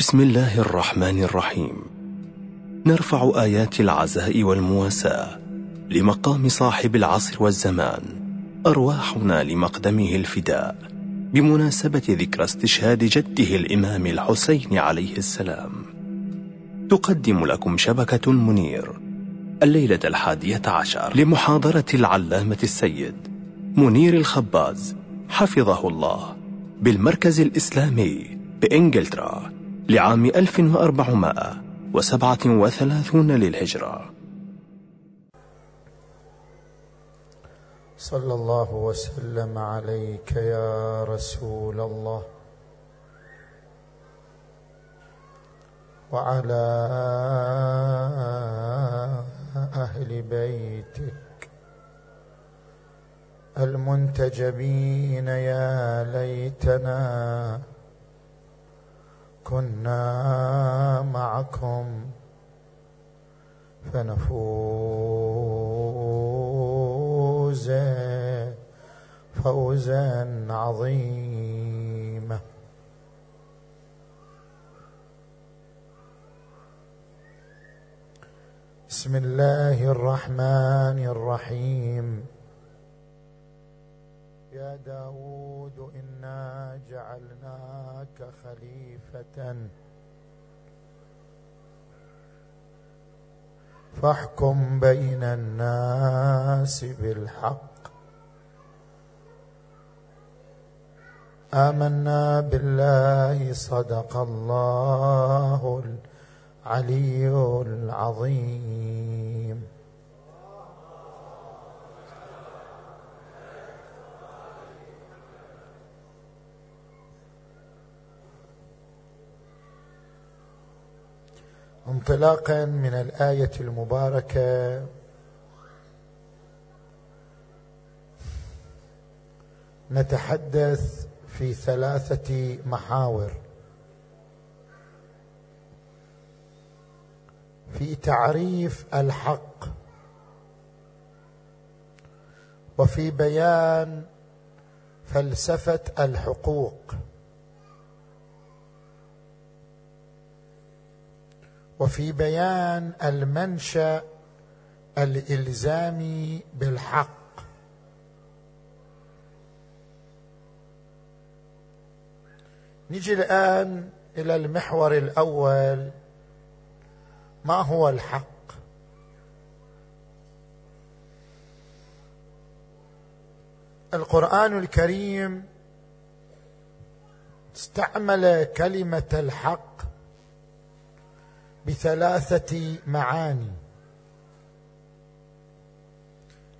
بسم الله الرحمن الرحيم. نرفع آيات العزاء والمواساة لمقام صاحب العصر والزمان أرواحنا لمقدمه الفداء بمناسبة ذكرى استشهاد جده الإمام الحسين عليه السلام. تقدم لكم شبكة منير الليلة الحادية عشر لمحاضرة العلامة السيد منير الخباز حفظه الله بالمركز الإسلامي بإنجلترا. لعام 1437 للهجرة. صلى الله وسلم عليك يا رسول الله. وعلى أهل بيتك المنتجبين يا ليتنا كنا معكم فنفوز فوزا عظيما. بسم الله الرحمن الرحيم. يا داود إنا جعلناك خليفة. فاحكم بين الناس بالحق. آمنا بالله صدق الله العلي العظيم. انطلاقا من الآية المباركة. نتحدث في ثلاثة محاور. في تعريف الحق. وفي بيان فلسفة الحقوق. وفي بيان المنشأ الالزامي بالحق. نجي الآن إلى المحور الأول. ما هو الحق؟ القرآن الكريم استعمل كلمة الحق بثلاثة معاني.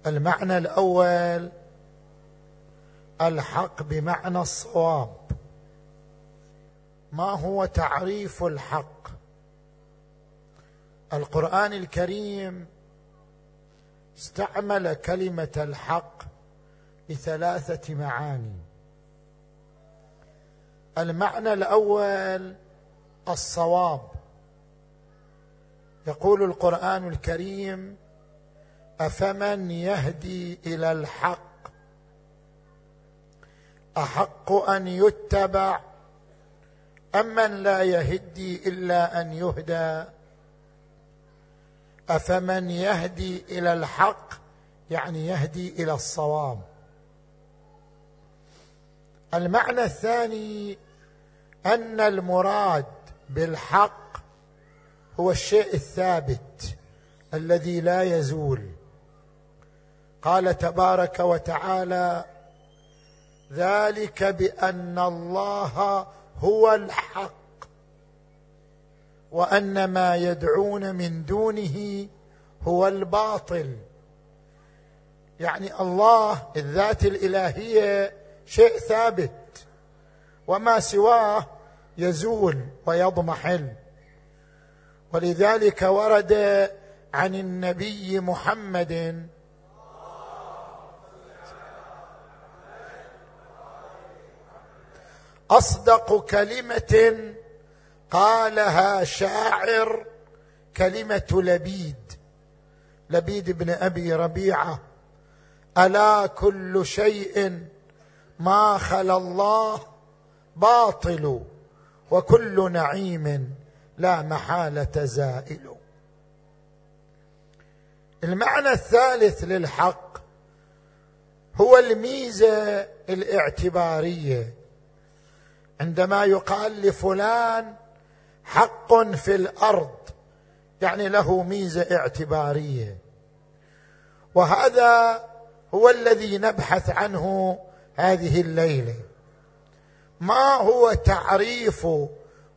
المعنى الأول الحق بمعنى الصواب. ما هو تعريف الحق؟ القرآن الكريم استعمل كلمة الحق بثلاثة معاني. المعنى الأول الصواب. يقول القرآن الكريم أفمن يهدي إلى الحق؟ أحق أن يتبع امن لا يهدي إلا أن يهدى؟ أفمن يهدي إلى الحق؟ يعني يهدي إلى الصواب. المعنى الثاني أن المراد بالحق هو الشيء الثابت الذي لا يزول. قال تبارك وتعالى ذلك بأن الله هو الحق وأن ما يدعون من دونه هو الباطل. يعني الله الذات الإلهية شيء ثابت وما سواه يزول ويضمحل. ولذلك ورد عن النبي محمد أصدق كلمة قالها شاعر كلمة لبيد لبيد بن أبي ربيعة. ألا كل شيء ما خلا الله باطل وكل نعيم. لا محالة زائل المعنى الثالث للحق هو الميزة الاعتبارية. عندما يقال لفلان حق في الأرض يعني له ميزة اعتبارية. وهذا هو الذي نبحث عنه هذه الليلة. ما هو تعريف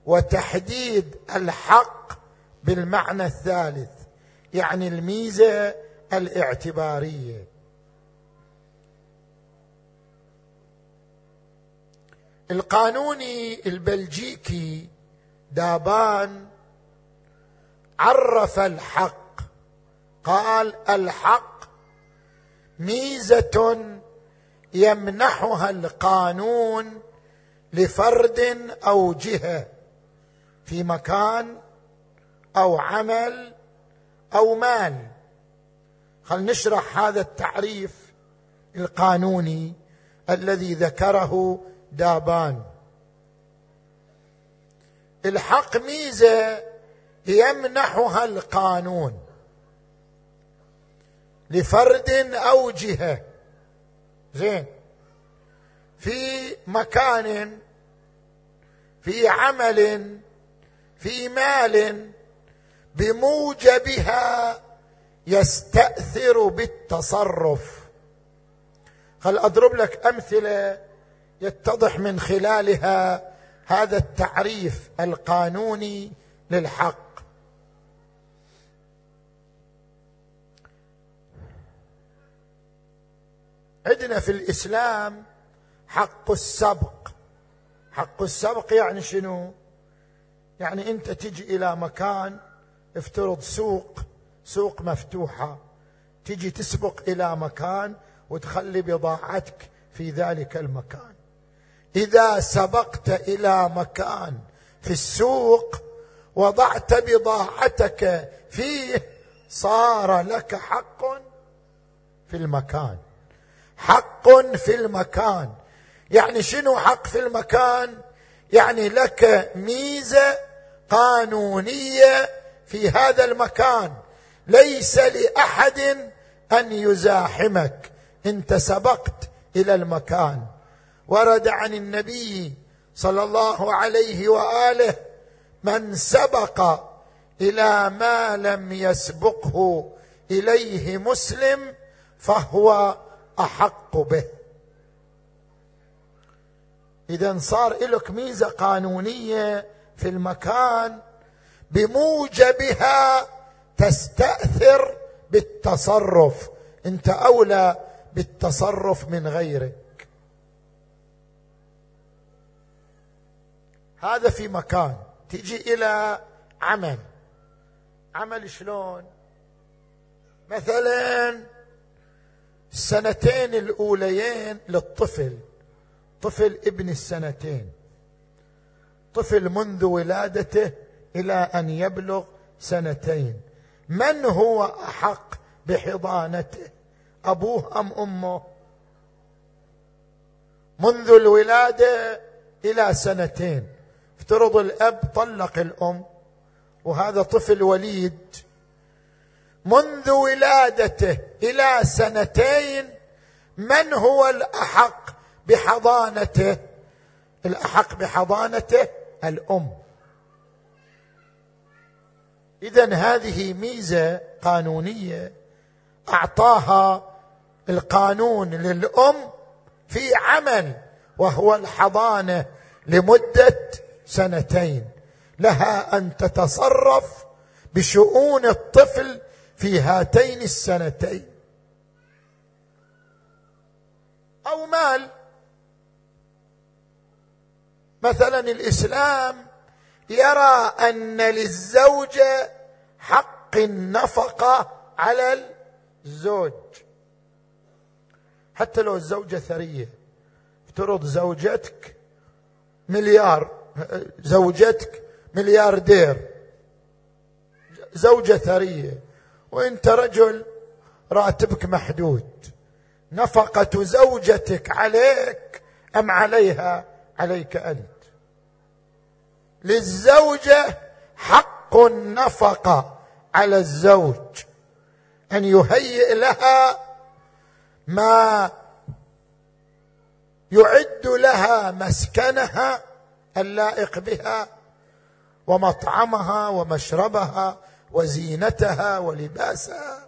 وتحديد الحق بالمعنى الثالث يعني الميزة الاعتبارية. القانوني البلجيكي دابان عرف الحق قال الحق ميزة يمنحها القانون لفرد أو جهة. في مكان أو عمل أو مال. خل نشرح هذا التعريف القانوني الذي ذكره دابان. الحق ميزة يمنحها القانون لفرد أو جهة. زين. في مكان في عمل في مال بموجبها يستأثر بالتصرف. هل أضرب لك أمثلة يتضح من خلالها هذا التعريف القانوني للحق. عندنا في الإسلام حق السبق. حق السبق يعني شنو؟ يعني انت تجي إلى مكان افترض سوق سوق مفتوحة تجي تسبق إلى مكان وتخلي بضاعتك في ذلك المكان. إذا سبقت إلى مكان في السوق وضعت بضاعتك فيه صار لك حق في المكان. حق في المكان. يعني شنو حق في المكان؟ يعني لك ميزة قانونية في هذا المكان. ليس لأحد أن يزاحمك. إنت سبقت إلى المكان. ورد عن النبي صلى الله عليه وآله من سبق إلى ما لم يسبقه إليه مسلم فهو أحق به. اذا صار لك ميزة قانونية في المكان بموجبها تستأثر بالتصرف. أنت أولى بالتصرف من غيرك. هذا في مكان. تجي إلى عمل. عمل شلون؟ مثلا السنتين الأوليين للطفل. طفل ابن السنتين. طفل منذ ولادته إلى أن يبلغ سنتين. من هو أحق بحضانته؟ أبوه أم أمه؟ منذ الولادة إلى سنتين. افترض الأب طلق الأم وهذا طفل وليد. منذ ولادته إلى سنتين من هو الأحق بحضانته الاحق بحضانته الأم. اذا هذه ميزة قانونية أعطاها القانون للأم في عمل وهو الحضانة لمدة سنتين. لها أن تتصرف بشؤون الطفل في هاتين السنتين. أو مال مثلا الإسلام يرى أن للزوجه حق النفقة على الزوج. حتى لو الزوجة ثرية افترض زوجتك مليار زوجتك ملياردير زوجة ثرية وأنت رجل راتبك محدود نفقة زوجتك عليك أم عليها؟ عليك أنت. للزوجة حق النفقة على الزوج. أن يهيئ لها ما يعد لها مسكنها اللائق بها ومطعمها ومشربها وزينتها ولباسها.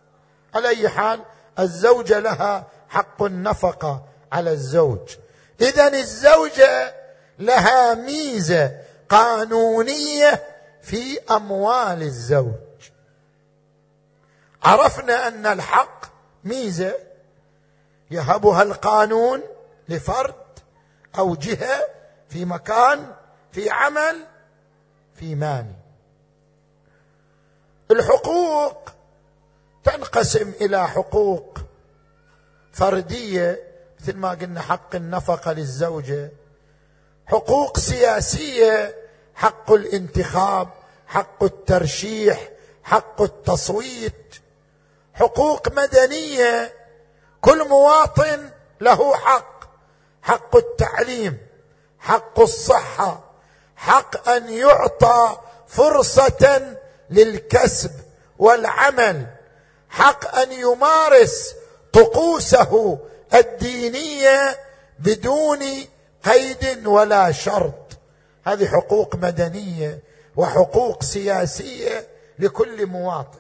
على أي حال الزوجه لها حق النفقة على الزوج. اذا الزوجة لها ميزة قانونية في أموال الزوج. عرفنا أن الحق ميزة. يهبها القانون لفرد أو جهة في مكان في عمل في مال. الحقوق تنقسم إلى حقوق فردية مثل ما قلنا حق النفقة للزوجة. حقوق سياسية حق الانتخاب حق الترشيح حق التصويت. حقوق مدنية كل مواطن له حق حق التعليم حق الصحة حق أن يعطى فرصة للكسب والعمل حق أن يمارس طقوسه الدينية بدون قيد ولا شرط. هذه حقوق مدنية وحقوق سياسية لكل مواطن.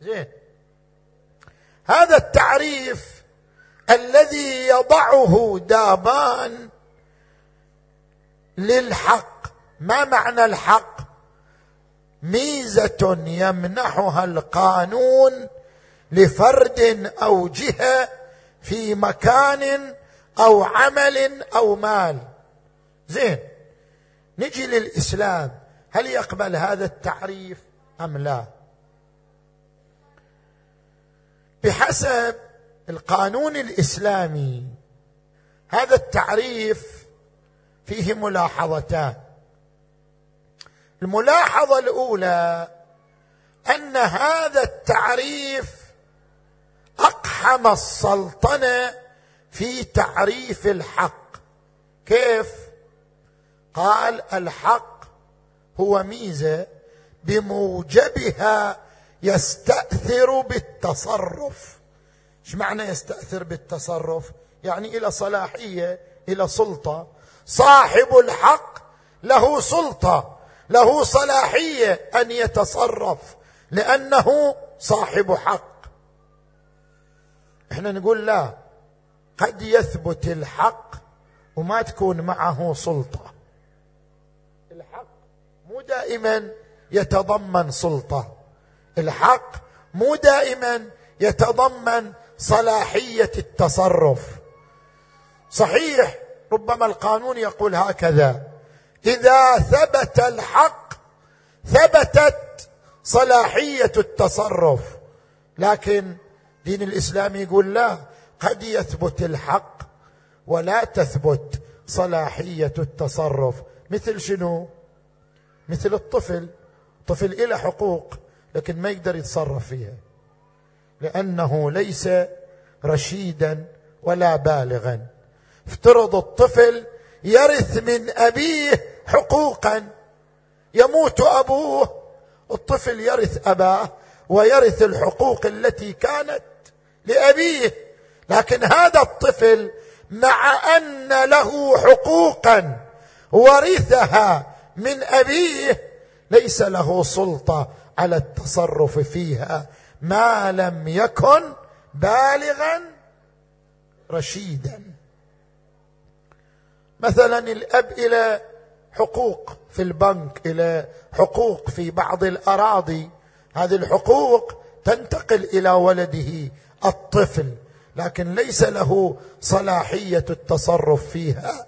زين. هذا التعريف الذي يضعه دابان للحق. ما معنى الحق؟ ميزة يمنحها القانون لفرد أو جهة في مكان أو عمل أو مال. زين نجي للإسلام. هل يقبل هذا التعريف أم لا؟ بحسب القانون الإسلامي هذا التعريف فيه ملاحظتان. الملاحظة الأولى أن هذا التعريف أقحم السلطنة في تعريف الحق. كيف؟ قال الحق هو ميزة بموجبها يستأثر بالتصرف. إيش معنى يستأثر بالتصرف؟ يعني إلى صلاحية إلى سلطة. صاحب الحق له سلطة له صلاحية أن يتصرف لأنه صاحب حق. إحنا نقول لا قد يثبت الحق وما تكون معه سلطة. الحق مو دائما يتضمن سلطة. الحق مو دائما يتضمن صلاحية التصرف. صحيح ربما القانون يقول هكذا إذا ثبت الحق ثبتت صلاحية التصرف. لكن دين الإسلام يقول لا قد يثبت الحق ولا تثبت صلاحية التصرف. مثل شنو؟ مثل الطفل. طفل له حقوق لكن ما يقدر يتصرف فيها لأنه ليس رشيدا ولا بالغا. افترض الطفل يرث من أبيه حقوقا يموت أبوه. الطفل يرث أباه ويرث الحقوق التي كانت لأبيه. لكن هذا الطفل مع أن له حقوقا ورثها من أبيه ليس له سلطة على التصرف فيها ما لم يكن بالغا رشيدا. مثلا الأب إلى حقوق في البنك إلى حقوق في بعض الأراضي. هذه الحقوق تنتقل إلى ولده الطفل. لكن ليس له صلاحية التصرف فيها.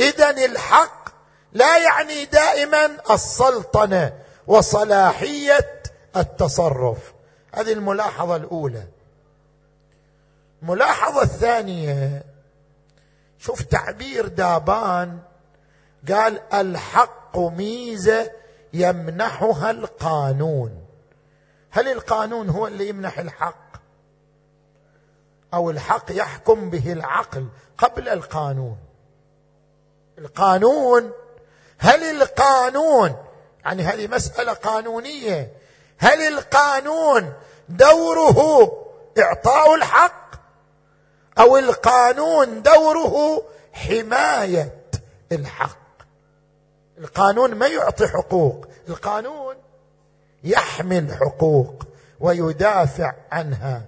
اذا الحق لا يعني دائما السلطنة وصلاحية التصرف. هذه الملاحظة الأولى. الملاحظة الثانية شوف تعبير دابان قال الحق ميزة يمنحها القانون. هل القانون هو اللي يمنح الحق؟ أو الحق يحكم به العقل قبل القانون. القانون هل القانون يعني هذه مسألة قانونية هل القانون دوره إعطاء الحق أو القانون دوره حماية الحق؟ القانون ما يعطي حقوق القانون يحمي الحقوق ويدافع عنها.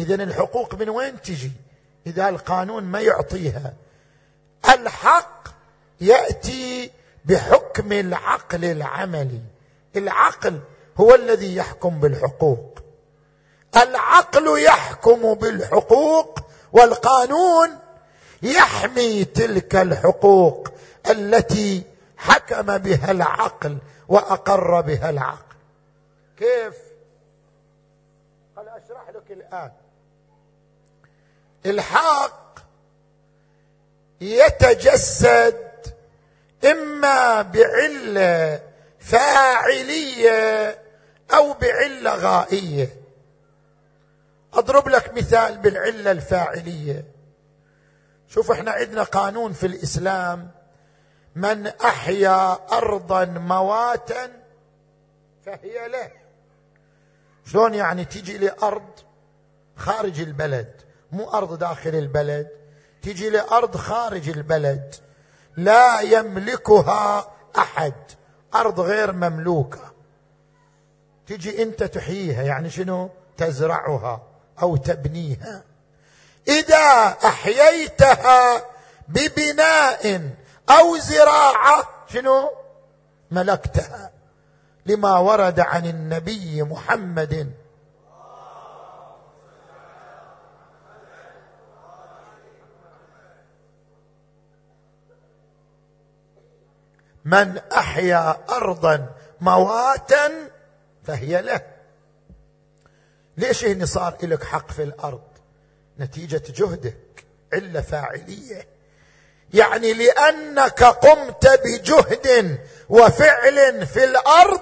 اذا الحقوق من وين تجي؟ إذا القانون ما يعطيها. الحق يأتي بحكم العقل العملي. العقل هو الذي يحكم بالحقوق. العقل يحكم بالحقوق والقانون يحمي تلك الحقوق التي حكم بها العقل وأقر بها العقل. كيف؟ قال أشرح لك الآن. الحق يتجسد إما بعلة فاعلية أو بعلة غائية. أضرب لك مثال بالعلة الفاعلية. شوف إحنا عندنا قانون في الإسلام من أحيا ارضا مواتا فهي له. شلون يعني تجي لأرض خارج البلد؟ مو أرض داخل البلد تجي لأرض خارج البلد. لا يملكها أحد. أرض غير مملوكة. تجي أنت تحييها يعني شنو؟ تزرعها أو تبنيها. إذا أحييتها ببناء أو زراعة شنو؟ ملكتها. لما ورد عن النبي محمد من أحيا أرضا مواتا فهي له. ليش هني صار لك حق في الأرض؟ نتيجة جهدك علة فاعلية. يعني لأنك قمت بجهد وفعل في الأرض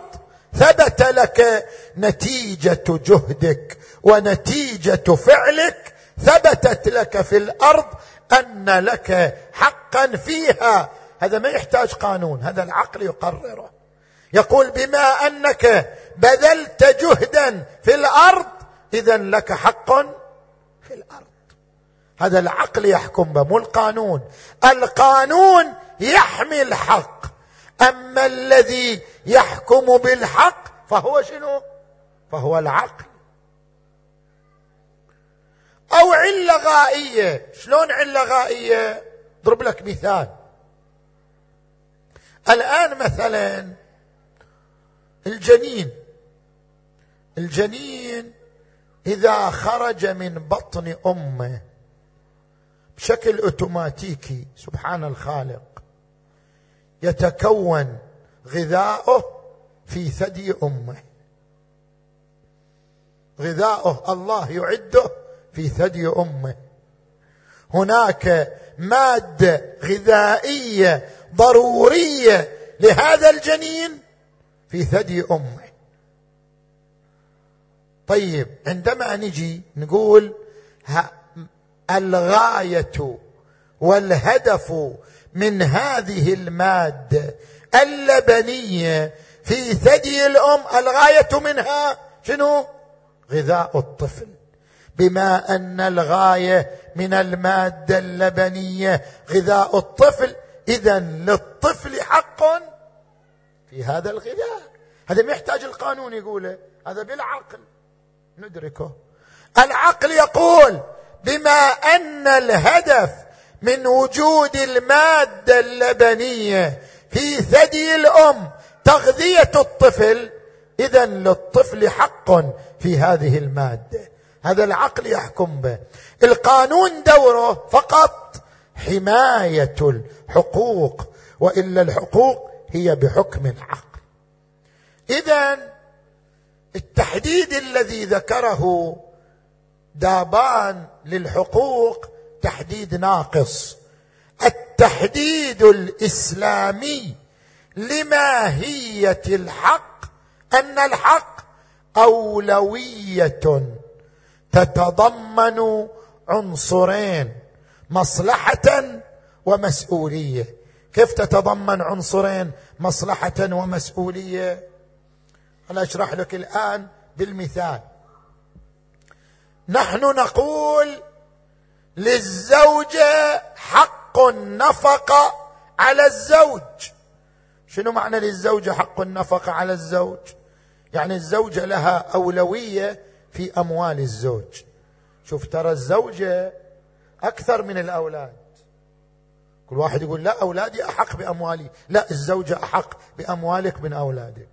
ثبت لك نتيجة جهدك ونتيجة فعلك. ثبتت لك في الأرض أن لك حقا فيها هذا ما يحتاج قانون هذا العقل يقرره. يقول بما أنك بذلت جهدا في الأرض اذا لك حق في الأرض. هذا العقل يحكم به مو القانون القانون يحمي الحق. أما الذي يحكم بالحق فهو شنو؟ فهو العقل. أو علة غائية. شلون علة غائية؟ اضرب لك مثال. الآن مثلا الجنين. الجنين إذا خرج من بطن أمه بشكل أوتوماتيكي سبحان الخالق يتكون غذاؤه في ثدي أمه. غذاؤه الله يعده في ثدي أمه. هناك مادة غذائية ضروريه لهذا الجنين في ثدي أمه. طيب عندما نجي نقول الغاية والهدف من هذه المادة اللبنية في ثدي الأم الغاية منها شنو؟ غذاء الطفل. بما أن الغاية من المادة اللبنية غذاء الطفل اذا للطفل حق في هذا الغذاء. هذا ما يحتاج القانون يقوله هذا بالعقل. ندركه. العقل يقول بما أن الهدف من وجود المادة اللبنية في ثدي الأم تغذية الطفل اذا للطفل حق في هذه المادة. هذا العقل يحكم به. القانون دوره فقط حماية الحقوق وإلا الحقوق هي بحكم العقل. اذا التحديد الذي ذكره دابان للحقوق تحديد ناقص. التحديد الإسلامي لماهية الحق أن الحق أولوية تتضمن عنصرين مصلحة ومسؤولية. كيف تتضمن عنصرين مصلحة ومسؤولية؟ أنا أشرح لك الآن بالمثال. نحن نقول للزوجة حق النفقه على الزوج. شنو معنى للزوجه حق النفقه على الزوج؟ يعني الزوجة لها أولوية في أموال الزوج. شوف ترى الزوجة أكثر من الأولاد. كل واحد يقول لا أولادي أحق بأموالي. لا الزوجة أحق بأموالك من أولادك.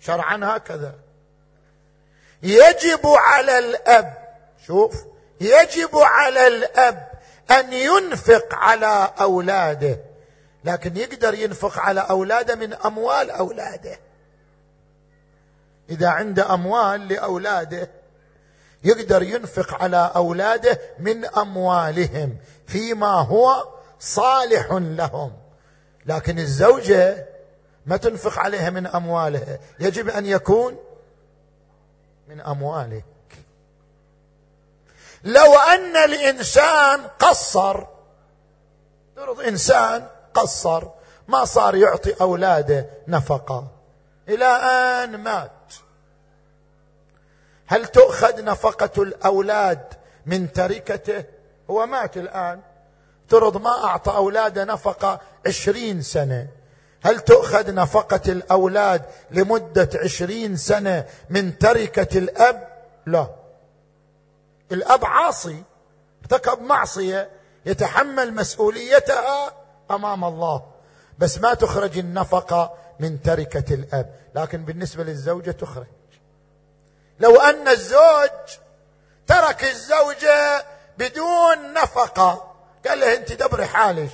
شرعا هكذا. يجب على الأب شوف يجب على الأب أن ينفق على أولاده لكن يقدر ينفق على أولاده من أموال أولاده. إذا عنده أموال لأولاده يقدر ينفق على أولاده من أموالهم فيما هو صالح لهم. لكن الزوجة ما تنفق عليها من أموالها. يجب أن يكون من أموالك. لو أن الإنسان قصر فرض إنسان قصر ما صار يعطي أولاده نفقة. إلى آن مات. هل تؤخذ نفقة الأولاد من تركته؟ هو مات الآن. افترض ما أعطى اولاده نفقة عشرين سنة. هل تؤخذ نفقة الأولاد لمدة عشرين سنة من تركة الأب؟ لا. الأب عاصي ارتكب معصية يتحمل مسؤوليتها أمام الله. بس ما تخرج النفقة من تركة الأب. لكن بالنسبة للزوجة تخرج. لو أن الزوج ترك الزوجه بدون نفقة. قال له أنت دبري حالش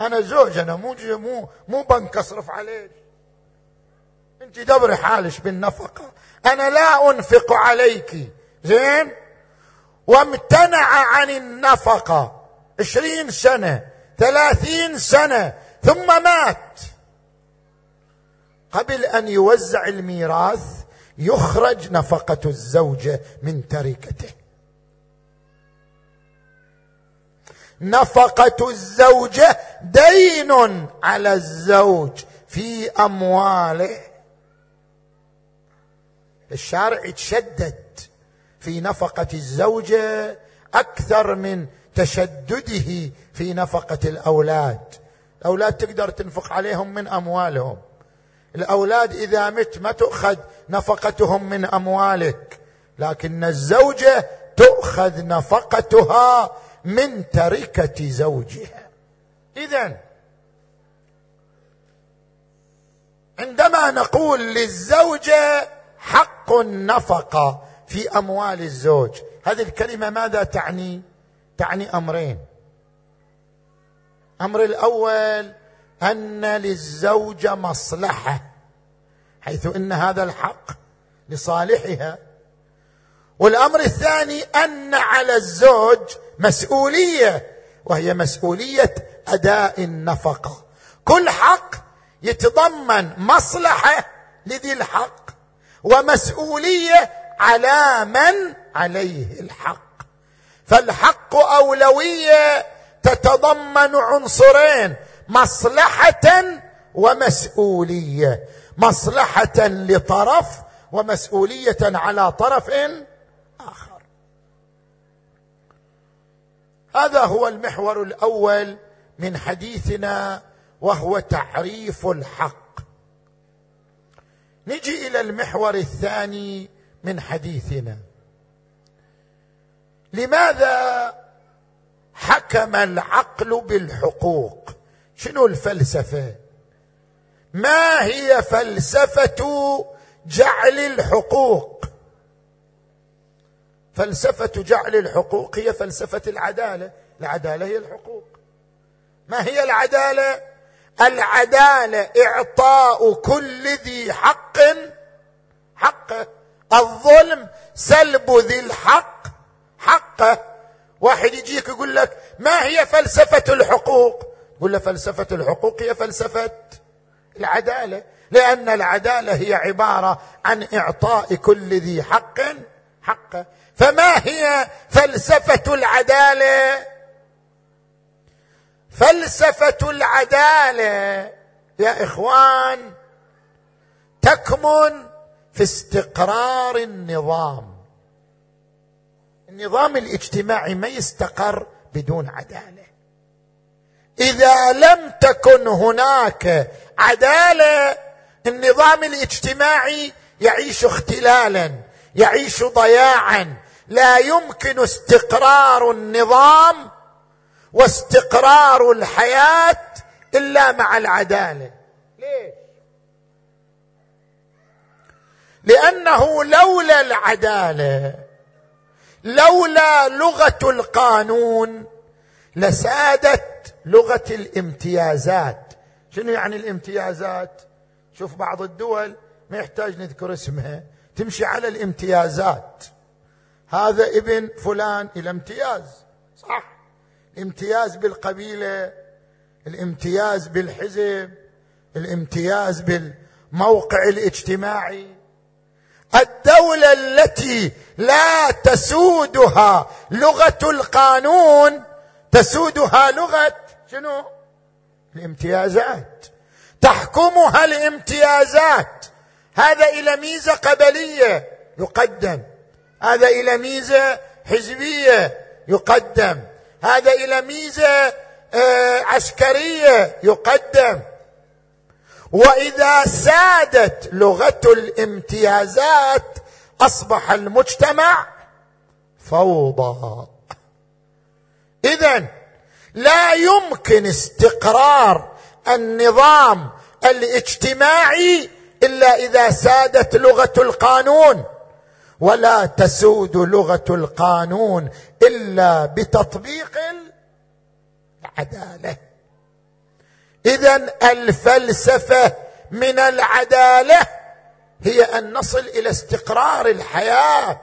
أنا زوج أنا مو مو مو بنك أصرف عليك. أنت دبري حالش بالنفقة. أنا لا أنفق عليك. زين؟ وامتنع عن النفقة. عشرين سنة ثلاثين سنة ثم مات. قبل أن يوزع الميراث يخرج نفقة الزوجه من تركته. نفقة الزوجه دين على الزوج في أمواله. الشارع يتشدد في نفقة الزوجه أكثر من تشدده في نفقة الأولاد. الأولاد تقدر تنفق عليهم من أموالهم. الأولاد إذا مت ما تؤخذ نفقتهم من أموالك لكن الزوجة تؤخذ نفقتها من تركة زوجها. اذا عندما نقول للزوجة حق النفقة في أموال الزوج هذه الكلمة ماذا تعني؟ تعني أمرين. أمر الأول أن للزوجه مصلحة. حيث إن هذا الحق لصالحها. والأمر الثاني أن على الزوج مسؤولية وهي مسؤولية أداء النفقة. كل حق يتضمن مصلحة لذي الحق ومسؤولية على من عليه الحق. فالحق أولوية تتضمن عنصرين مصلحة ومسؤولية. مصلحة لطرف ومسؤولية على طرف آخر. هذا هو المحور الأول من حديثنا وهو تعريف الحق. نجي إلى المحور الثاني من حديثنا. لماذا حكم العقل بالحقوق؟ شنو الفلسفة؟ ما هي فلسفة جعل الحقوق؟ فلسفة جعل الحقوق هي فلسفة العدالة. العدالة هي الحقوق. ما هي العدالة؟ العدالة إعطاء كل ذي حق. حقه الظلم سلب ذي الحق. حقه واحد يجيك يقول لك ما هي فلسفة الحقوق؟ تقول له فلسفة الحقوق هي فلسفة العدالة لأن العدالة هي عبارة عن إعطاء كل ذي حق حقه فما هي فلسفة العدالة؟ فلسفة العدالة يا إخوان تكمن في استقرار النظام. النظام الاجتماعي ما يستقر بدون عدالة. إذا لم تكن هناك عدالة النظام الاجتماعي يعيش اختلالا يعيش ضياعا. لا يمكن استقرار النظام واستقرار الحياة إلا مع العدالة. ليش؟ لأنه لولا العدالة لولا لغة القانون لسادت لغة الامتيازات. شنو يعني الامتيازات؟ شوف بعض الدول ما يحتاج نذكر اسمها تمشي على الامتيازات. هذا ابن فلان إلى امتياز. صح. الامتياز بالقبيلة الامتياز بالحزب الامتياز بالموقع الاجتماعي. الدولة التي لا تسودها لغة القانون تسودها لغة شنو؟ الامتيازات. تحكمها الامتيازات. هذا إلى ميزة قبلية يقدم. هذا إلى ميزة حزبية يقدم. هذا إلى ميزة آه، عسكرية يقدم. وإذا سادت لغة الامتيازات أصبح المجتمع فوضى. اذا لا يمكن استقرار النظام الاجتماعي إلا إذا سادت لغة القانون ولا تسود لغة القانون إلا بتطبيق العدالة. اذا الفلسفة من العدالة هي أن نصل إلى استقرار الحياة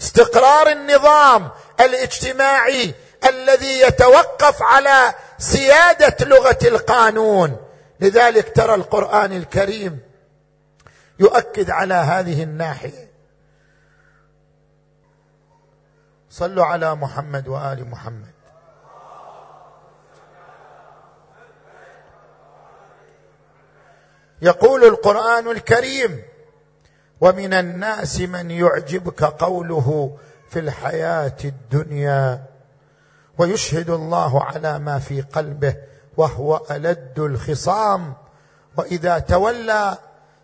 استقرار النظام الاجتماعي الذي يتوقف على سيادة لغة القانون. لذلك ترى القرآن الكريم يؤكد على هذه الناحية. صلوا على محمد وآل محمد. يقول القرآن الكريم ومن الناس من يعجبك قوله في الحياة الدنيا ويشهد الله على ما في قلبه وهو ألد الخصام. وإذا تولى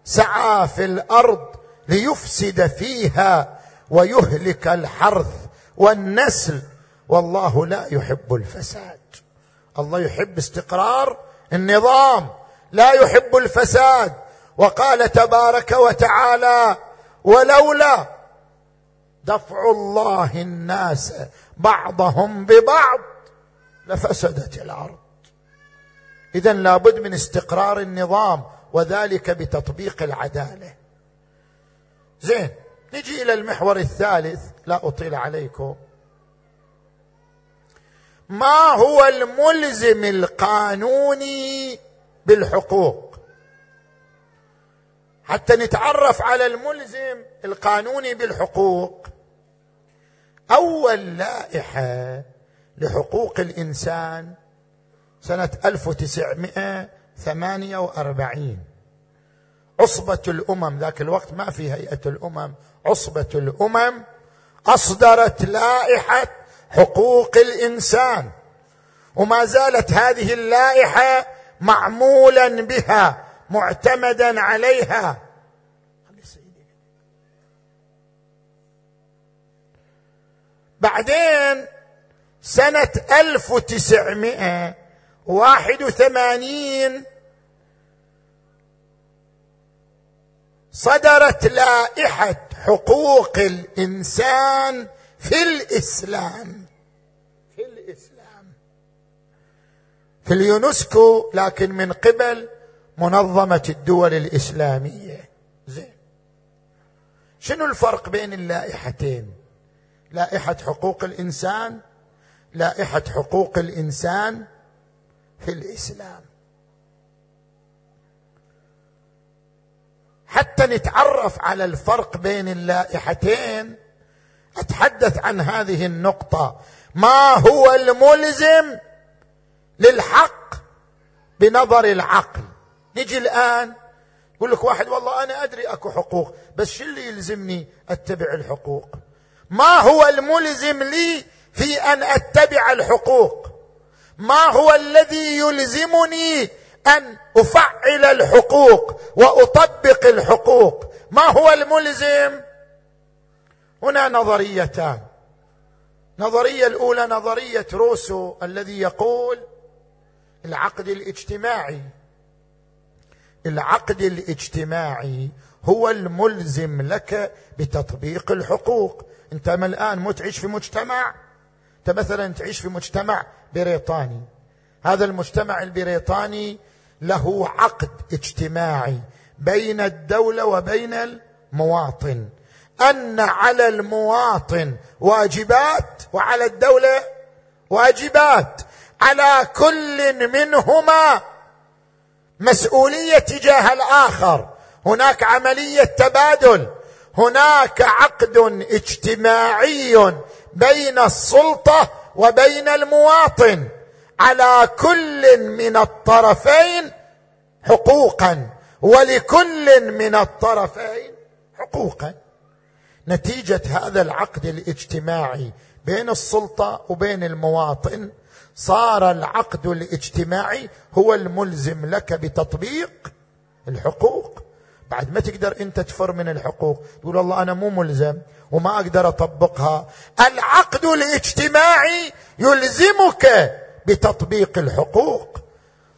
سعى في الأرض ليفسد فيها ويهلك الحرث والنسل. والله لا يحب الفساد. الله يحب استقرار النظام لا يحب الفساد. وقال تبارك وتعالى ولولا دفع الله الناس بعضهم ببعض لفسدت الأرض. اذا لابد من استقرار النظام وذلك بتطبيق العدالة. زين نجي إلى المحور الثالث لا أطيل عليكم. ما هو الملزم القانوني بالحقوق؟ حتى نتعرف على الملزم القانوني بالحقوق أول لائحة لحقوق الإنسان سنة 1948 عصبة الأمم ذاك الوقت ما في هيئة الأمم عصبة الأمم أصدرت لائحة حقوق الإنسان. وما زالت هذه اللائحة معمولا بها معتمدا عليها. بعدين سنة 1981 صدرت لائحة حقوق الإنسان في الإسلام. في الإسلام. في اليونسكو لكن من قبل منظمة الدول الإسلامية. زين. شنو الفرق بين اللائحتين؟ لائحة حقوق الإنسان لائحة حقوق الإنسان في الإسلام. حتى نتعرف على الفرق بين اللائحتين أتحدث عن هذه النقطة. ما هو الملزم للحق بنظر العقل؟ نجي الآن يقول لك واحد والله أنا أدري أكو حقوق بس شو اللي يلزمني أتبع الحقوق؟ ما هو الملزم لي في أن أتبع الحقوق؟ ما هو الذي يلزمني أن أفعل الحقوق وأطبق الحقوق؟ ما هو الملزم؟ هنا نظريتان. النظريه الأولى نظرية روسو الذي يقول العقد الاجتماعي. العقد الاجتماعي هو الملزم لك بتطبيق الحقوق. انت ما الآن متعيش في مجتمع؟ انت مثلا تعيش في مجتمع بريطاني. هذا المجتمع البريطاني له عقد اجتماعي بين الدولة وبين المواطن. أن على المواطن واجبات وعلى الدولة واجبات. على كل منهما مسؤولية تجاه الآخر. هناك عملية تبادل. هناك عقد اجتماعي بين السلطة وبين المواطن. على كل من الطرفين حقوقا. ولكل من الطرفين حقوقا. نتيجة هذا العقد الاجتماعي بين السلطة وبين المواطن صار العقد الاجتماعي هو الملزم لك بتطبيق الحقوق. بعد ما تقدر انت تفر من الحقوق تقول والله أنا مو ملزم وما أقدر أطبقها. العقد الاجتماعي يلزمك بتطبيق الحقوق.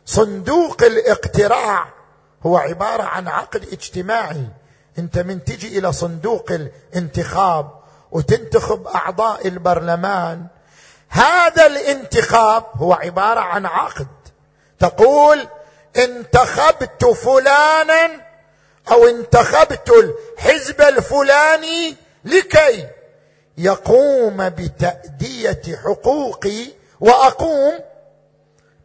صندوق الاقتراع هو عبارة عن عقد اجتماعي. انت من تجي إلى صندوق الانتخاب وتنتخب أعضاء البرلمان هذا الانتخاب هو عبارة عن عقد. تقول انتخبت فلانا أو انتخبت الحزب الفلاني لكي يقوم بتأدية حقوقي وأقوم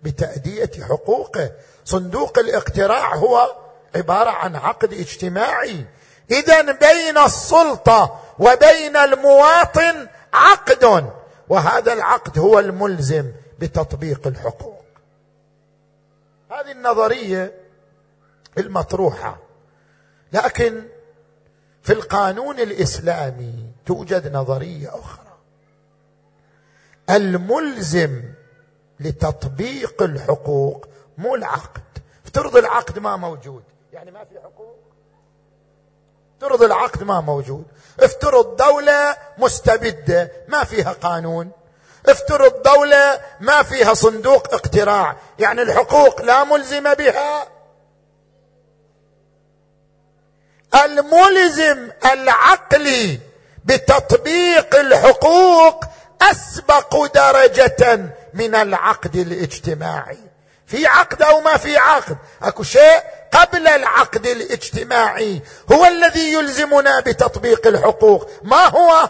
بتأدية حقوقه. صندوق الاقتراع هو عبارة عن عقد اجتماعي. اذا بين السلطة وبين المواطن عقد. وهذا العقد هو الملزم بتطبيق الحقوق. هذه النظرية المطروحة لكن في القانون الإسلامي توجد نظرية أخرى. الملزم لتطبيق الحقوق مو العقد. افترض العقد ما موجود. يعني ما في حقوق. افترض العقد ما موجود. افترض دولة مستبدة ما فيها قانون. افترض دولة ما فيها صندوق اقتراع. يعني الحقوق لا ملزمة بها. الملزم العقلي بتطبيق الحقوق أسبق درجة من العقد الاجتماعي. في عقد أو ما في عقد؟ أكو شيء قبل العقد الاجتماعي هو الذي يلزمنا بتطبيق الحقوق. ما هو؟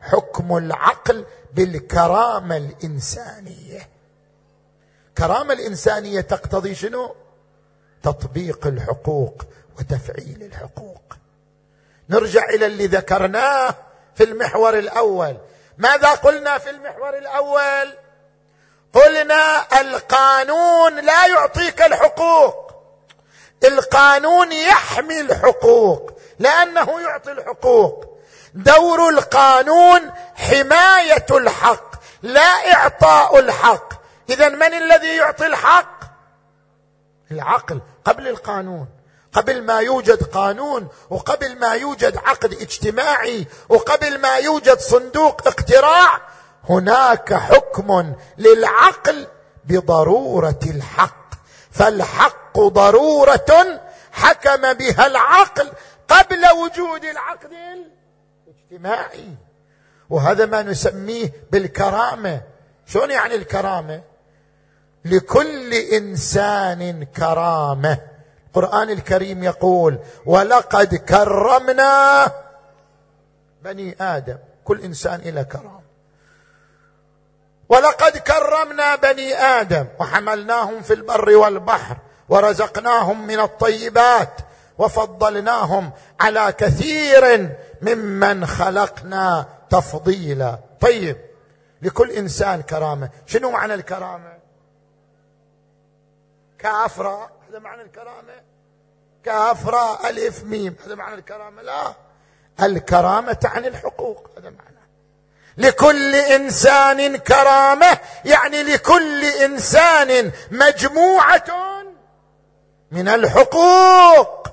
حكم العقل بالكرامة الإنسانية. كرامة الإنسانية تقتضي شنو؟ تطبيق الحقوق وتفعيل الحقوق. نرجع إلى اللي ذكرناه في المحور الأول. ماذا قلنا في المحور الأول؟ قلنا القانون لا يعطيك الحقوق. القانون يحمي الحقوق لأنه يعطي الحقوق. دور القانون حماية الحق لا إعطاء الحق. اذا من الذي يعطي الحق؟ العقل قبل القانون. قبل ما يوجد قانون وقبل ما يوجد عقد اجتماعي وقبل ما يوجد صندوق اقتراع هناك حكم للعقل بضرورة الحق. فالحق ضرورة حكم بها العقل قبل وجود العقد الاجتماعي. وهذا ما نسميه بالكرامة. شلون يعني الكرامة؟ لكل إنسان كرامة. القرآن الكريم يقول ولقد كرمنا بني آدم. كل إنسان إلى كرامة. ولقد كرمنا بني آدم وحملناهم في البر والبحر ورزقناهم من الطيبات وفضلناهم على كثير ممن خلقنا تفضيلا. طيب لكل إنسان كرامة. شنو معنى الكرامة؟ كافرة هذا معنى الكرامة؟ كافرة ألف ميم هذا معنى الكرامة؟ لا. الكرامة تعني الحقوق هذا معنى. لكل إنسان كرامة يعني لكل إنسان مجموعة من الحقوق.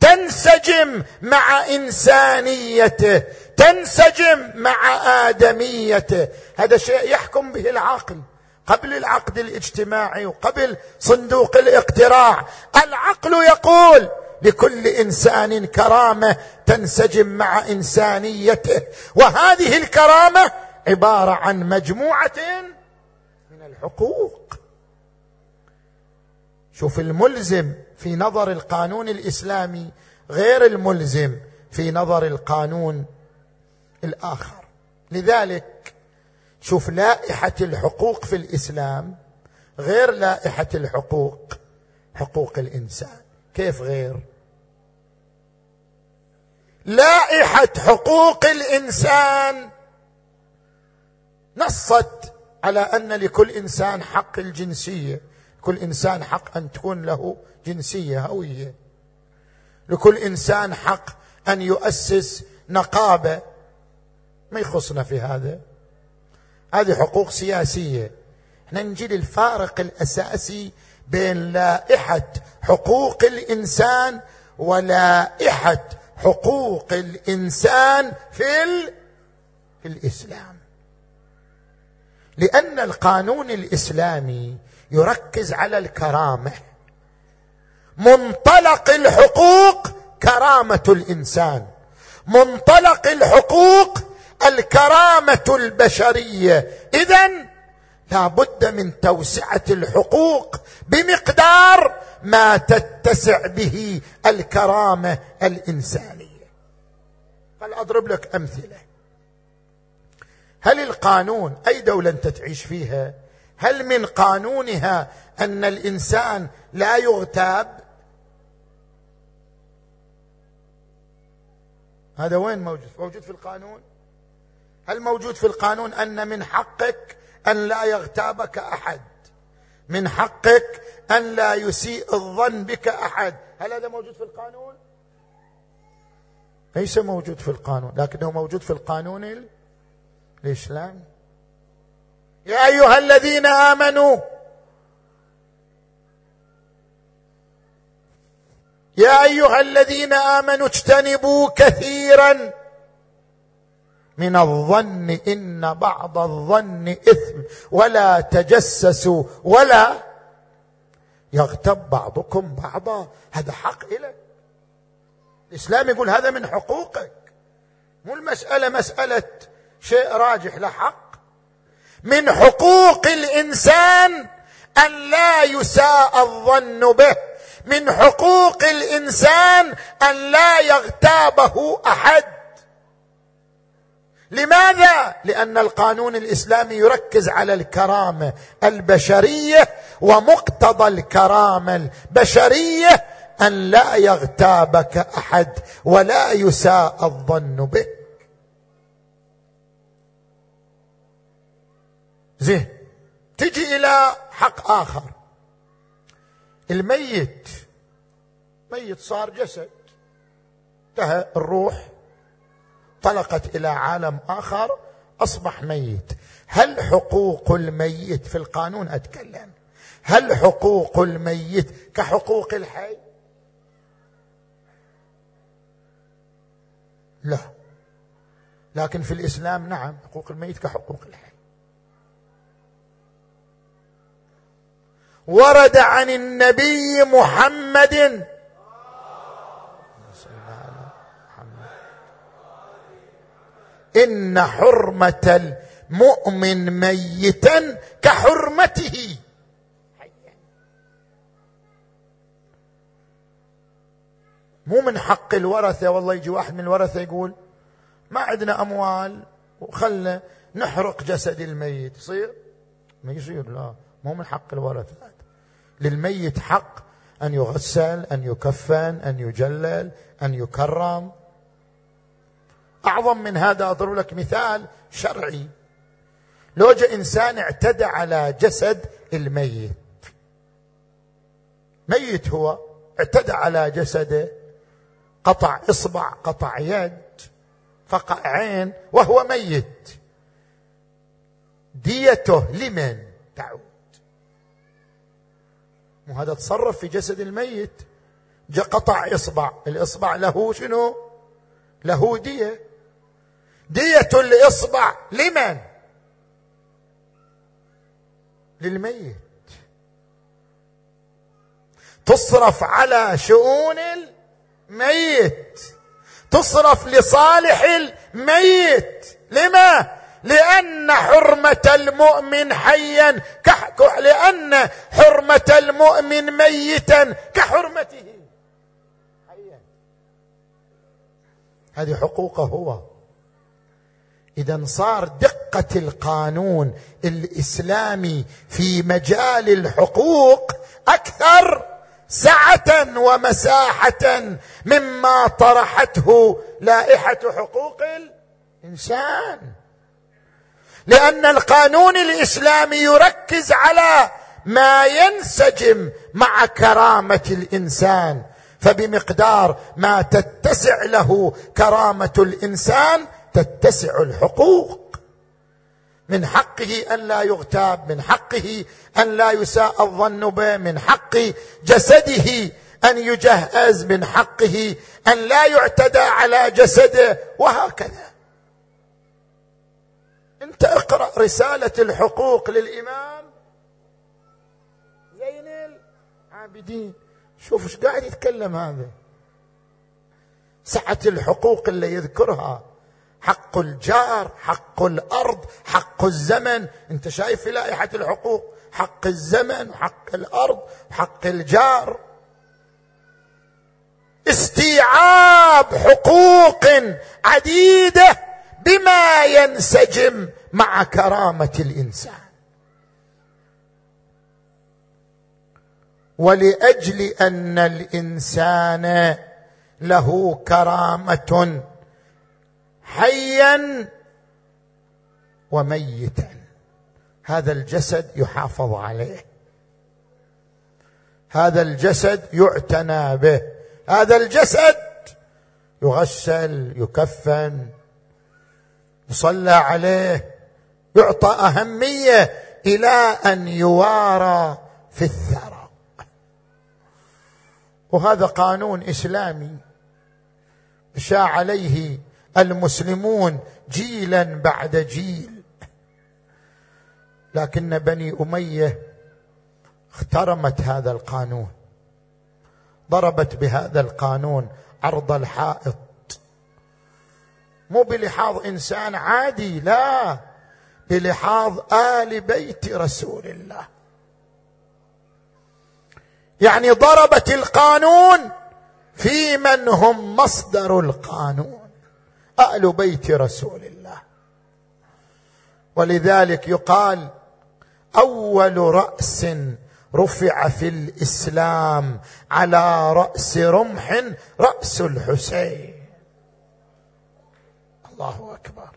تنسجم مع إنسانيته. تنسجم مع آدميته. هذا شيء يحكم به العقل. قبل العقد الاجتماعي وقبل صندوق الاقتراع العقل يقول لكل إنسان كرامة تنسجم مع إنسانيته. وهذه الكرامة عبارة عن مجموعة من الحقوق. شوف الملزم في نظر القانون الإسلامي غير الملزم في نظر القانون الآخر. لذلك شوف لائحة الحقوق في الإسلام غير لائحة الحقوق حقوق الإنسان. كيف غير؟ لائحة حقوق الإنسان نصت على أن لكل إنسان حق الجنسية. كل إنسان حق أن تكون له جنسية هوية. لكل إنسان حق أن يؤسس نقابة. ما يخصنا في هذا. هذه حقوق سياسية. إحنا نجي للفارق الأساسي بين لائحة حقوق الإنسان ولائحة حقوق الإنسان في ال... في الإسلام. لأن القانون الإسلامي يركز على الكرامة. منطلق الحقوق كرامة الإنسان. منطلق الحقوق الكرامة البشرية. اذا لا بد من توسعة الحقوق بمقدار ما تتسع به الكرامة الإنسانية. قال أضرب لك أمثلة؟ هل القانون أي دولة أنت تعيش فيها هل من قانونها أن الإنسان لا يغتاب؟ هذا وين موجود؟ موجود في القانون؟ هل موجود في القانون أن من حقك أن لا يغتابك أحد؟ من حقك أن لا يسيء الظن بك أحد؟ هل هذا موجود في القانون؟ ليس موجود في القانون لكنه موجود في القانون الاسلامي يا أيها الذين آمنوا. يا أيها الذين آمنوا اجتنبوا كثيرا. من الظن إن بعض الظن إثم. ولا تجسسوا. ولا يغتب بعضكم بعضا. هذا حق لك الإسلام يقول هذا من حقوقك. مو المسألة مسألة شيء راجح. لا حق. من حقوق الإنسان أن لا يساء الظن به. من حقوق الإنسان أن لا يغتابه أحد. لماذا؟ لأن القانون الإسلامي يركز على الكرامة البشرية ومقتضى الكرامة البشرية أن لا يغتابك أحد ولا يساء الظن بك زين. تجي إلى حق آخر. الميت ميت صار جسد. انتهى الروح. طلقت إلى عالم آخر أصبح ميت. هل حقوق الميت في القانون؟ أتكلم. هل حقوق الميت كحقوق الحي؟ لا. لكن في الإسلام نعم حقوق الميت كحقوق الحي. ورد عن النبي محمد. إن حرمة المؤمن ميتا كحرمته. مو من حق الورثة والله يجي واحد من الورثة يقول ما عندنا أموال وخلنا نحرق جسد الميت. يصير؟ ما يصير لا مو من حق الورثة. للميت حق أن يغسل أن يكفن أن يجلل أن يكرم. أعظم من هذا أضرب لك مثال شرعي. لو جاء إنسان اعتدى على جسد الميت ميت هو اعتدى على جسده قطع إصبع قطع يد فقع عين وهو ميت. ديته لمن؟ تعود. وهذا تصرف في جسد الميت. قطع إصبع. الإصبع له شنو؟ له دية. دية الإصبع. لمن؟ للميت. تصرف على شؤون الميت. تصرف لصالح الميت. لما؟ لأن حرمة المؤمن حيا لأن حرمة المؤمن ميتا كحرمته. حيا. هذه حقوقه هو. إذا صار دقة القانون الإسلامي في مجال الحقوق أكثر سعة ومساحة مما طرحته لائحة حقوق الإنسان. لأن القانون الإسلامي يركز على ما ينسجم مع كرامة الإنسان فبمقدار ما تتسع له كرامة الإنسان تتسع الحقوق. من حقه أن لا يغتاب من حقه أن لا يساء الظن به من حق جسده أن يجهز من حقه أن لا يعتدى على جسده وهكذا. انت اقرأ رسالة الحقوق للإمام. زين العابدين. شوف إيش قاعد يتكلم هذا. سعة الحقوق اللي يذكرها. حق الجار حق الأرض حق الزمن. انت شايف في لائحة الحقوق؟ حق الزمن وحق الأرض وحق الجار. استيعاب حقوق عديدة. بما ينسجم مع كرامة الإنسان. ولأجل أن الإنسان له كرامة حيا وميتا. هذا الجسد يحافظ عليه. هذا الجسد يعتنى به. هذا الجسد يغسل يكفن يصلى عليه يعطى أهمية إلى أن يوارى في الثرى وهذا قانون إسلامي مشى عليه المسلمون جيلا بعد جيل. لكن بني أمية اخترمت هذا القانون ضربت بهذا القانون عرض الحائط. مو بلحاظ إنسان عادي لا. بلحاظ آل بيت رسول الله. يعني ضربت القانون في من هم مصدر القانون. آل بيت رسول الله. ولذلك يقال أول رأس رفع في الإسلام على رأس رمح رأس الحسين. الله أكبر.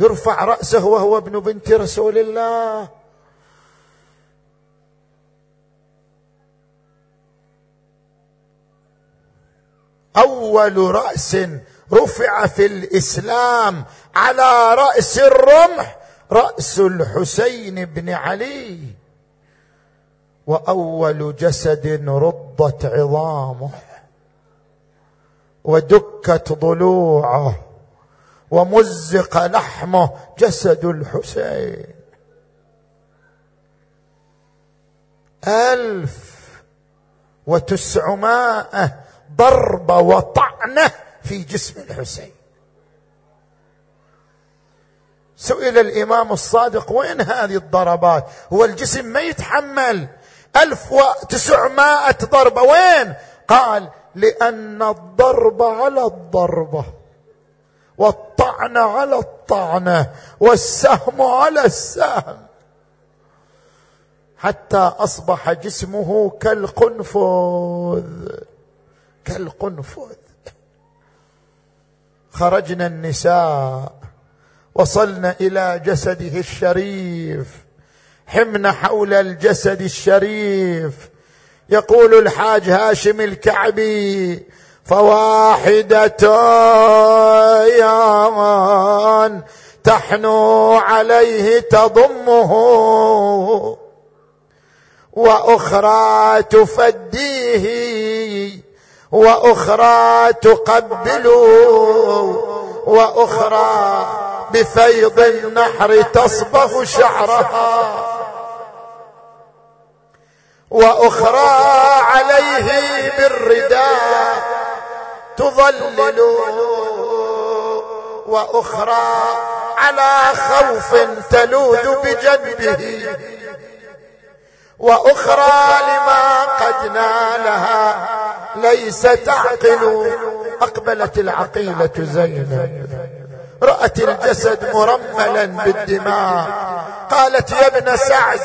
يرفع رأسه وهو ابن بنت رسول الله. أول رأس رفع في الإسلام على رأس الرمح رأس الحسين بن علي. وأول جسد رضت عظامه. ودكت ضلوعه ومزق لحمه جسد الحسين. ألف وتسعمائة ضربه وطعنة في جسم الحسين. سئل الإمام الصادق وين هذه الضربات؟ هو الجسم ما يتحمل. ألف وتسعمائة ضربة. وين؟ قال لأن الضربة على الضربة والطعن على الطعنة والسهم على السهم. حتى أصبح جسمه كالقنفذ كالقنفذ. خرجنا النساء وصلنا إلى جسده الشريف. حمن حول الجسد الشريف. يقول الحاج هاشم الكعبي فواحدة تحنو عليه تضمه وأخرى تفديه وأخرى تقبله وأخرى بفيض النحر تصبغ شعرها. وأخرى عليه بالرداء تظلل وأخرى على خوف تلوذ بجنبه وأخرى لما قد نالها ليس تعقل أقبلت العقيلة زينب. رأت الجسد مرملا بالدماء. قالت يا ابن سعد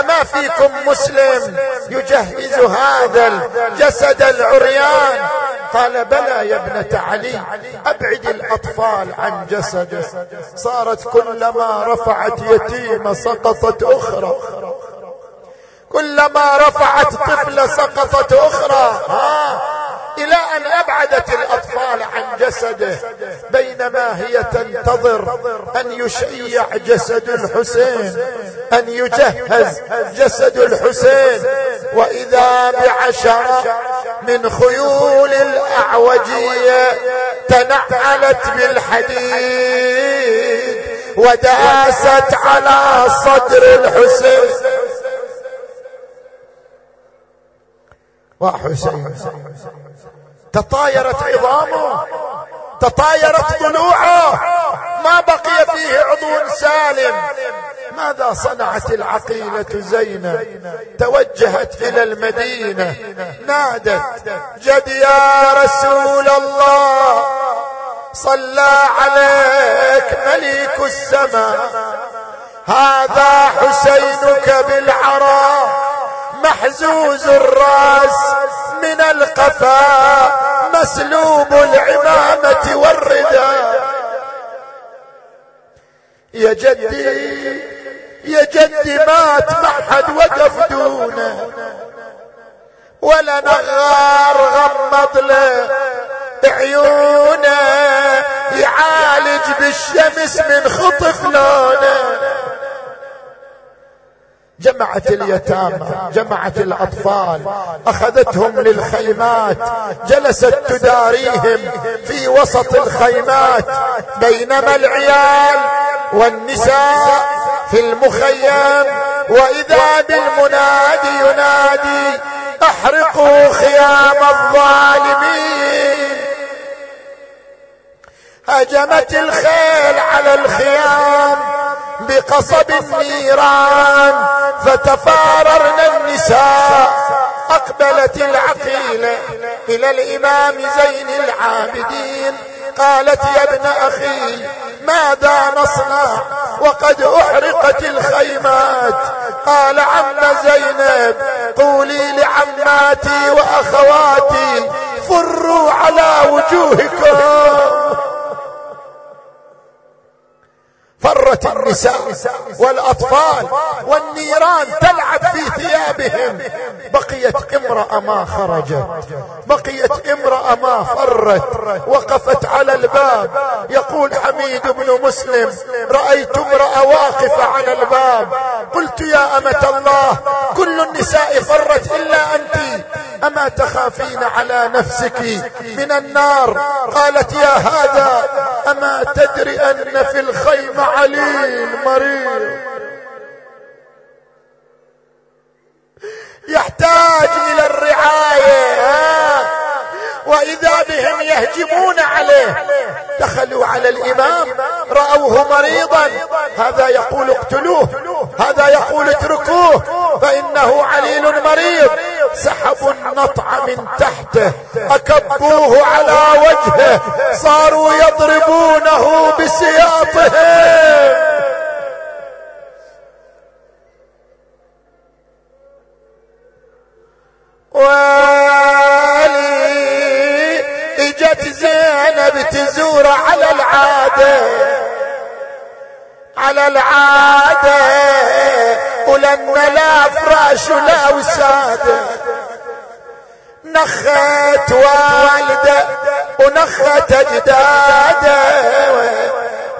أما فيكم مسلم يجهز هذا الجسد العريان؟ قال بلى يا ابنة علي أبعد الأطفال عن جسده. صارت كلما رفعت يتيمة سقطت أخرى. كلما رفعت طفلة سقطت أخرى. ها؟ إلى أن أبعدت الأطفال عن جسده بينما هي تنتظر أن يشيع جسد الحسين أن يجهز جسد الحسين. وإذا بعشرة من خيول الأعوجية تنعلت بالحديد وداست على صدر الحسين. وحسين تطايرت عظامه تطايرت ضلوعه ما بقي فيه عضو سالم. ماذا صنعت العقيلة زينب توجهت إلى المدينة نادت جد يا رسول الله صلى عليك مليك السماء. هذا حسينك بالعراء. محزوز الراس من القفا مسلوب العمامة والرداء يا جدي يا جدي مات محد وقف دونه. ولا نغار غمض له عيونه يعالج بالشمس من خطف لونه. جمعت اليتامى جمعت الأطفال أخذتهم للخيمات جلست تداريهم في وسط الخيمات بينما العيال والنساء في المخيم. وإذا بالمنادي ينادي أحرقوا خيام الظالمين. هجمت الخيل على الخيام بقصب النيران فتفاررن النساء أقبلت العقيله إلى الإمام زين العابدين قالت يا ابن أخي ماذا نصنع؟ وقد أحرقت الخيمات. قال عم زينب قولي لعماتي وأخواتي فروا على وجوهكم. فرت النساء والأطفال والنيران تلعب في ثيابهم. بقيت امرأة ما خرجت. بقيت امرأة ما فرت. وقفت على الباب. يقول حميد بن مسلم رأيت امرأة واقفة على الباب. قلت يا أمة الله كل النساء فرت إلا أنت. أما تخافين على نفسك من النار؟ قالت يا هذا أما تدري أن في الخيمة عليل مريض. يحتاج إلى الرعاية وإذا بهم يهجمون عليه دخلوا على الإمام رأوه مريضا هذا يقول اقتلوه هذا يقول اتركوه فإنه عليل مريض سحبوا النطع من تحته أكبوه على وجهه صاروا يضربونه بسياطهم والي اجت زينب تزور على العادة على العادة ولما لا فراش ولا وسادة نخت والدة ونخت أجدادة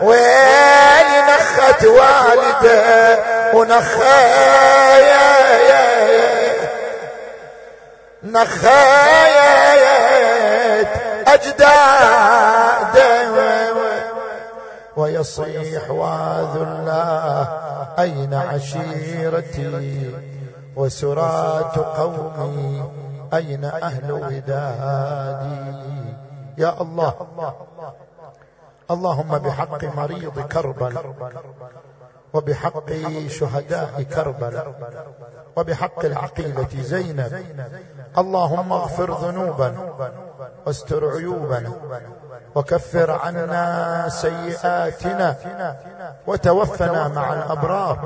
وين نخت والدة ونخايا نخايا أجداده ويصيح واذلا أين عشيرتي؟ وسرات قومي أين أهل ودادي؟ يا الله اللهم بحق مريض كربل وبحق شهداء كربلاء. وبحق العقيلة زينب. اللهم اغفر ذنوبنا واستر عيوبنا وكفر عنا سيئاتنا وتوفنا مع الأبرار.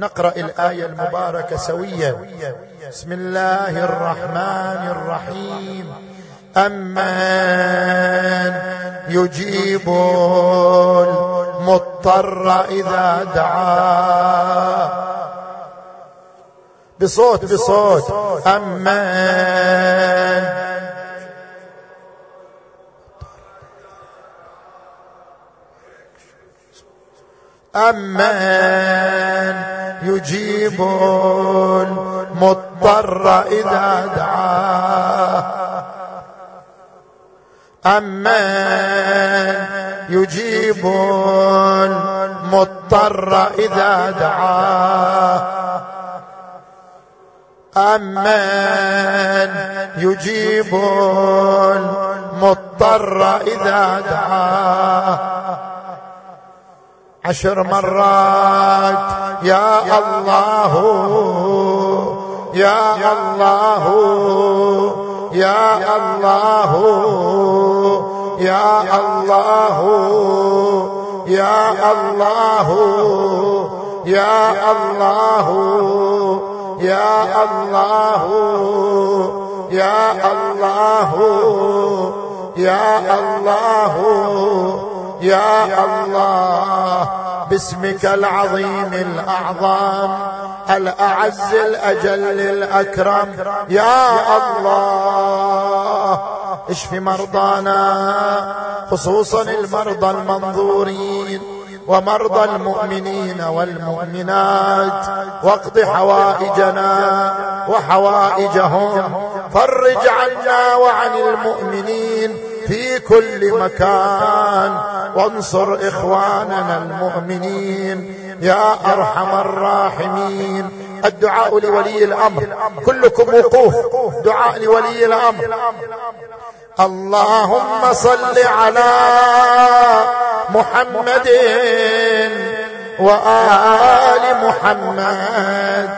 نقرأ الآية المباركة سويا. بسم الله الرحمن الرحيم. أمن يجيب المضطر إذا دعاه بصوت بصوت امن أمن يجيب المضطر إذا دعاه أمن يجيب المضطر إذا دعاه أمن يجيب المضطر إذا دعاه عشر مرات يا الله يا الله يا الله يا الله يا الله يا الله. يا الله يا الله يا الله يا الله. باسمك العظيم الأعظم الأعز الأجل الأكرم. يا الله. اشف مرضانا خصوصا المرضى المنظورين. ومرضى المؤمنين والمؤمنات واقض حوائجنا وحوائجهم. فرج عنا وعن المؤمنين في كل مكان. وانصر إخواننا المؤمنين يا أرحم الراحمين. الدعاء لولي الأمر. كلكم وقوف. دعاء لولي الأمر. اللهم صل على محمد وآل محمد.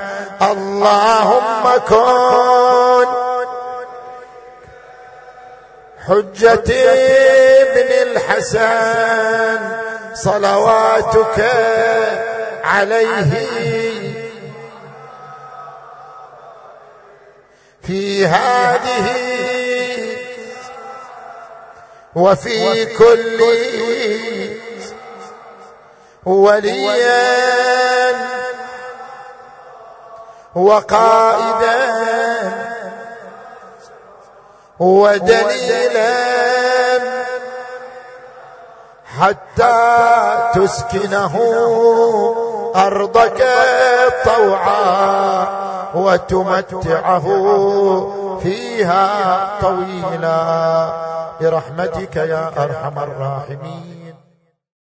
اللهم كن حجة ابن الحسن صلواتك عليه في هذه وفي كل وليا وقائدا ودليلا حتى تسكنه أرضك طوعا. وتمتعه فيها طويلا. برحمتك يا أرحم الراحمين.